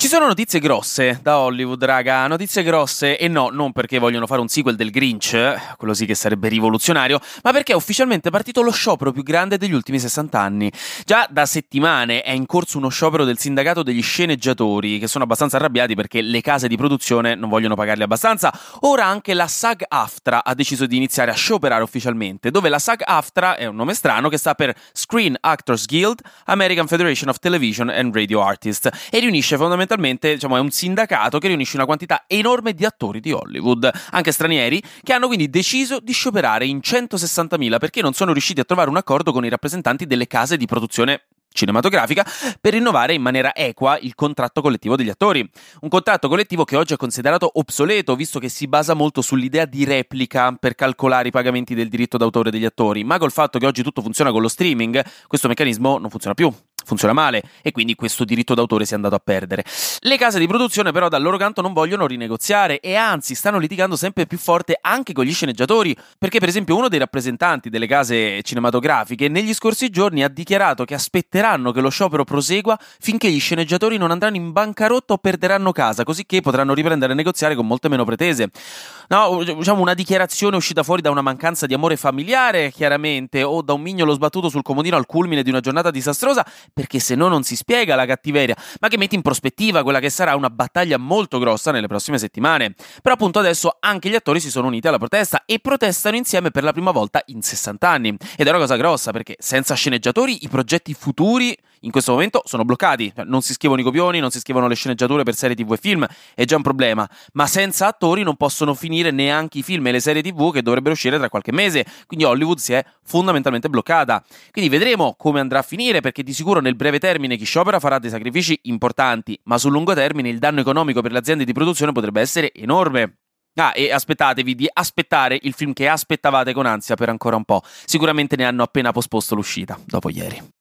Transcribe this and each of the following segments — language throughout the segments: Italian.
Ci sono notizie grosse da Hollywood, raga, notizie grosse e no, non perché vogliono fare un sequel del Grinch, quello sì che sarebbe rivoluzionario, ma perché è ufficialmente partito lo sciopero più grande degli ultimi 60 anni. Già da settimane è in corso uno sciopero del sindacato degli sceneggiatori, che sono abbastanza arrabbiati perché le case di produzione non vogliono pagarli abbastanza. Ora anche la SAG-AFTRA ha deciso di iniziare a scioperare ufficialmente, dove la SAG-AFTRA è un nome strano che sta per Screen Actors Guild, American Federation of Television and Radio Artists, e riunisce fondamentalmente fondamentalmente diciamo, è un sindacato che riunisce una quantità enorme di attori di Hollywood, anche stranieri, che hanno quindi deciso di scioperare in 160.000 perché non sono riusciti a trovare un accordo con i rappresentanti delle case di produzione cinematografica per rinnovare in maniera equa il contratto collettivo degli attori. Un contratto collettivo che oggi è considerato obsoleto visto che si basa molto sull'idea di replica per calcolare i pagamenti del diritto d'autore degli attori, ma col fatto che oggi tutto funziona con lo streaming, questo meccanismo non funziona più funziona male e quindi questo diritto d'autore si è andato a perdere. Le case di produzione però dal loro canto non vogliono rinegoziare e anzi stanno litigando sempre più forte anche con gli sceneggiatori, perché per esempio uno dei rappresentanti delle case cinematografiche negli scorsi giorni ha dichiarato che aspetteranno che lo sciopero prosegua finché gli sceneggiatori non andranno in bancarotta o perderanno casa, così che potranno riprendere a negoziare con molte meno pretese. No, diciamo una dichiarazione uscita fuori da una mancanza di amore familiare, chiaramente, o da un mignolo sbattuto sul comodino al culmine di una giornata disastrosa, perché se no non si spiega la cattiveria, ma che mette in prospettiva quella che sarà una battaglia molto grossa nelle prossime settimane. Però appunto adesso anche gli attori si sono uniti alla protesta e protestano insieme per la prima volta in 60 anni. Ed è una cosa grossa perché senza sceneggiatori i progetti futuri in questo momento sono bloccati, cioè, non si scrivono i copioni, non si scrivono le sceneggiature per serie tv e film, è già un problema, ma senza attori non possono finire neanche i film e le serie tv che dovrebbero uscire tra qualche mese, quindi Hollywood si è fondamentalmente bloccata. Quindi vedremo come andrà a finire perché di sicuro nel breve termine chi sciopera farà dei sacrifici importanti, ma sul lungo termine il danno economico per le aziende di produzione potrebbe essere enorme. Ah, e aspettatevi di aspettare il film che aspettavate con ansia per ancora un po'. Sicuramente ne hanno appena posposto l'uscita, dopo ieri.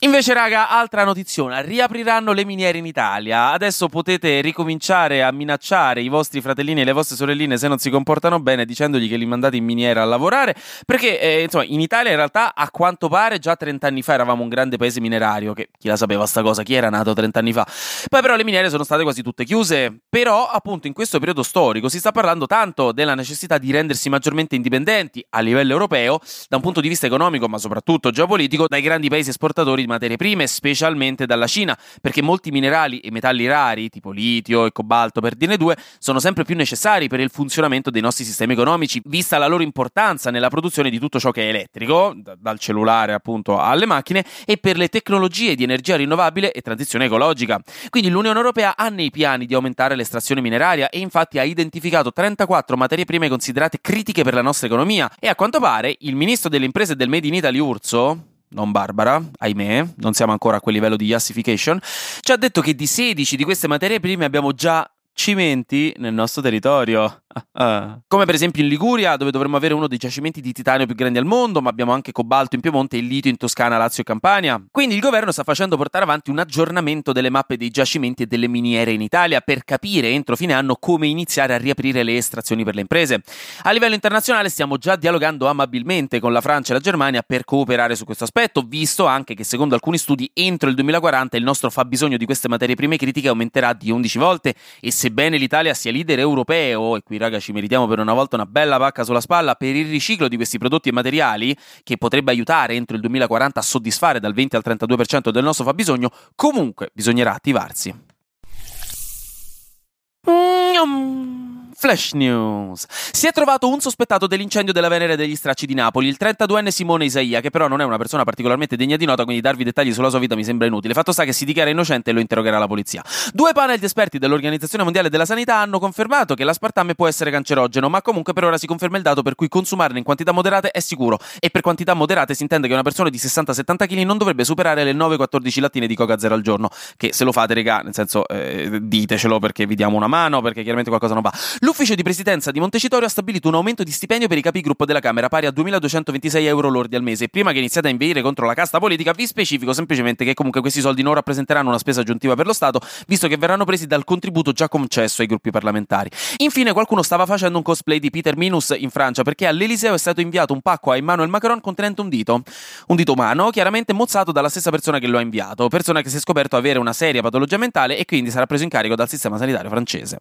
Invece, raga, altra notiziona: riapriranno le miniere in Italia. Adesso potete ricominciare a minacciare i vostri fratellini e le vostre sorelline se non si comportano bene, dicendogli che li mandate in miniera a lavorare. Perché, eh, insomma, in Italia in realtà, a quanto pare, già 30 anni fa eravamo un grande paese minerario. Che chi la sapeva sta cosa? Chi era nato 30 anni fa? Poi, però, le miniere sono state quasi tutte chiuse. Però, appunto, in questo periodo storico si sta parlando tanto della necessità di rendersi maggiormente indipendenti a livello europeo, da un punto di vista economico, ma soprattutto geopolitico, dai grandi paesi esportatori materie prime, specialmente dalla Cina, perché molti minerali e metalli rari, tipo litio e cobalto per dirne due, sono sempre più necessari per il funzionamento dei nostri sistemi economici, vista la loro importanza nella produzione di tutto ciò che è elettrico, d- dal cellulare appunto alle macchine, e per le tecnologie di energia rinnovabile e transizione ecologica. Quindi l'Unione Europea ha nei piani di aumentare l'estrazione mineraria e infatti ha identificato 34 materie prime considerate critiche per la nostra economia e a quanto pare il ministro delle imprese del Made in Italy Urso, non Barbara, ahimè, non siamo ancora a quel livello di yassification, ci ha detto che di 16 di queste materie prime abbiamo già cimenti nel nostro territorio. Come per esempio in Liguria, dove dovremmo avere uno dei giacimenti di titanio più grandi al mondo, ma abbiamo anche cobalto in Piemonte e litio in Toscana, Lazio e Campania. Quindi il governo sta facendo portare avanti un aggiornamento delle mappe dei giacimenti e delle miniere in Italia per capire entro fine anno come iniziare a riaprire le estrazioni per le imprese. A livello internazionale stiamo già dialogando amabilmente con la Francia e la Germania per cooperare su questo aspetto, visto anche che secondo alcuni studi entro il 2040 il nostro fabbisogno di queste materie prime critiche aumenterà di 11 volte e sebbene l'Italia sia leader europeo e qui raga ci meritiamo per una volta una bella pacca sulla spalla per il riciclo di questi prodotti e materiali, che potrebbe aiutare entro il 2040 a soddisfare dal 20 al 32% del nostro fabbisogno, comunque bisognerà attivarsi. Mm-hmm. Flash News. Si è trovato un sospettato dell'incendio della Venere degli Stracci di Napoli, il 32enne Simone Isaia, che però non è una persona particolarmente degna di nota, quindi darvi dettagli sulla sua vita mi sembra inutile. Fatto sta che si dichiara innocente e lo interrogherà la polizia. Due panel di esperti dell'Organizzazione Mondiale della Sanità hanno confermato che l'aspartame può essere cancerogeno, ma comunque per ora si conferma il dato per cui consumarne in quantità moderate è sicuro. E per quantità moderate si intende che una persona di 60-70 kg non dovrebbe superare le 9-14 lattine di coca zero al giorno. Che se lo fate, regà, nel senso, eh, ditecelo perché vi diamo una mano, perché chiaramente qualcosa non va. L'ufficio di presidenza di Montecitorio ha stabilito un aumento di stipendio per i capigruppo della Camera pari a 2.226 euro lordi al mese. Prima che iniziate a inveire contro la casta politica, vi specifico semplicemente che comunque questi soldi non rappresenteranno una spesa aggiuntiva per lo Stato, visto che verranno presi dal contributo già concesso ai gruppi parlamentari. Infine, qualcuno stava facendo un cosplay di Peter Minus in Francia perché all'Eliseo è stato inviato un pacco a Emmanuel Macron contenente un dito. Un dito umano, chiaramente mozzato dalla stessa persona che lo ha inviato, persona che si è scoperto avere una seria patologia mentale e quindi sarà preso in carico dal sistema sanitario francese.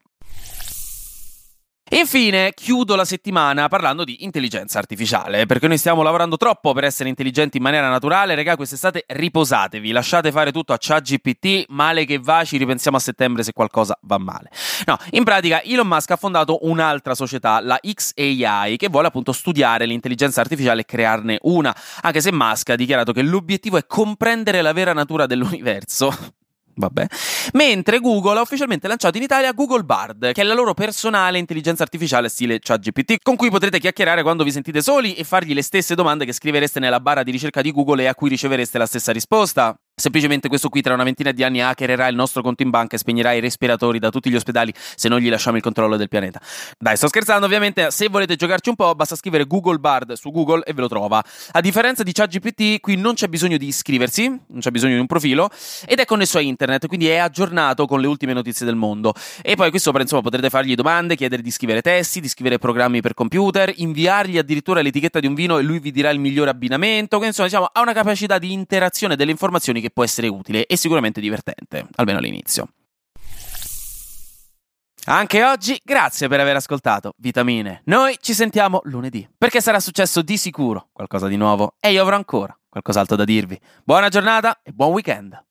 Infine, chiudo la settimana parlando di intelligenza artificiale, perché noi stiamo lavorando troppo per essere intelligenti in maniera naturale. Regà, quest'estate riposatevi, lasciate fare tutto a ChatGPT, male che va, ci ripensiamo a settembre se qualcosa va male. No, in pratica Elon Musk ha fondato un'altra società, la XAI, che vuole appunto studiare l'intelligenza artificiale e crearne una, anche se Musk ha dichiarato che l'obiettivo è comprendere la vera natura dell'universo. Vabbè. Mentre Google ha ufficialmente lanciato in Italia Google Bard, che è la loro personale intelligenza artificiale stile ChatGPT, con cui potrete chiacchierare quando vi sentite soli e fargli le stesse domande che scrivereste nella barra di ricerca di Google e a cui ricevereste la stessa risposta. Semplicemente questo qui tra una ventina di anni hackererà il nostro conto in banca e spegnerà i respiratori da tutti gli ospedali se non gli lasciamo il controllo del pianeta. Dai, sto scherzando, ovviamente, se volete giocarci un po', basta scrivere Google Bard su Google e ve lo trova. A differenza di ChatGPT, qui non c'è bisogno di iscriversi, non c'è bisogno di un profilo ed è connesso a internet, quindi è aggiornato con le ultime notizie del mondo. E poi qui sopra, insomma, potrete fargli domande, chiedere di scrivere testi, di scrivere programmi per computer, inviargli addirittura l'etichetta di un vino e lui vi dirà il migliore abbinamento, che insomma, diciamo, ha una capacità di interazione delle informazioni che che può essere utile e sicuramente divertente, almeno all'inizio. Anche oggi, grazie per aver ascoltato Vitamine. Noi ci sentiamo lunedì, perché sarà successo di sicuro qualcosa di nuovo e io avrò ancora qualcos'altro da dirvi. Buona giornata e buon weekend.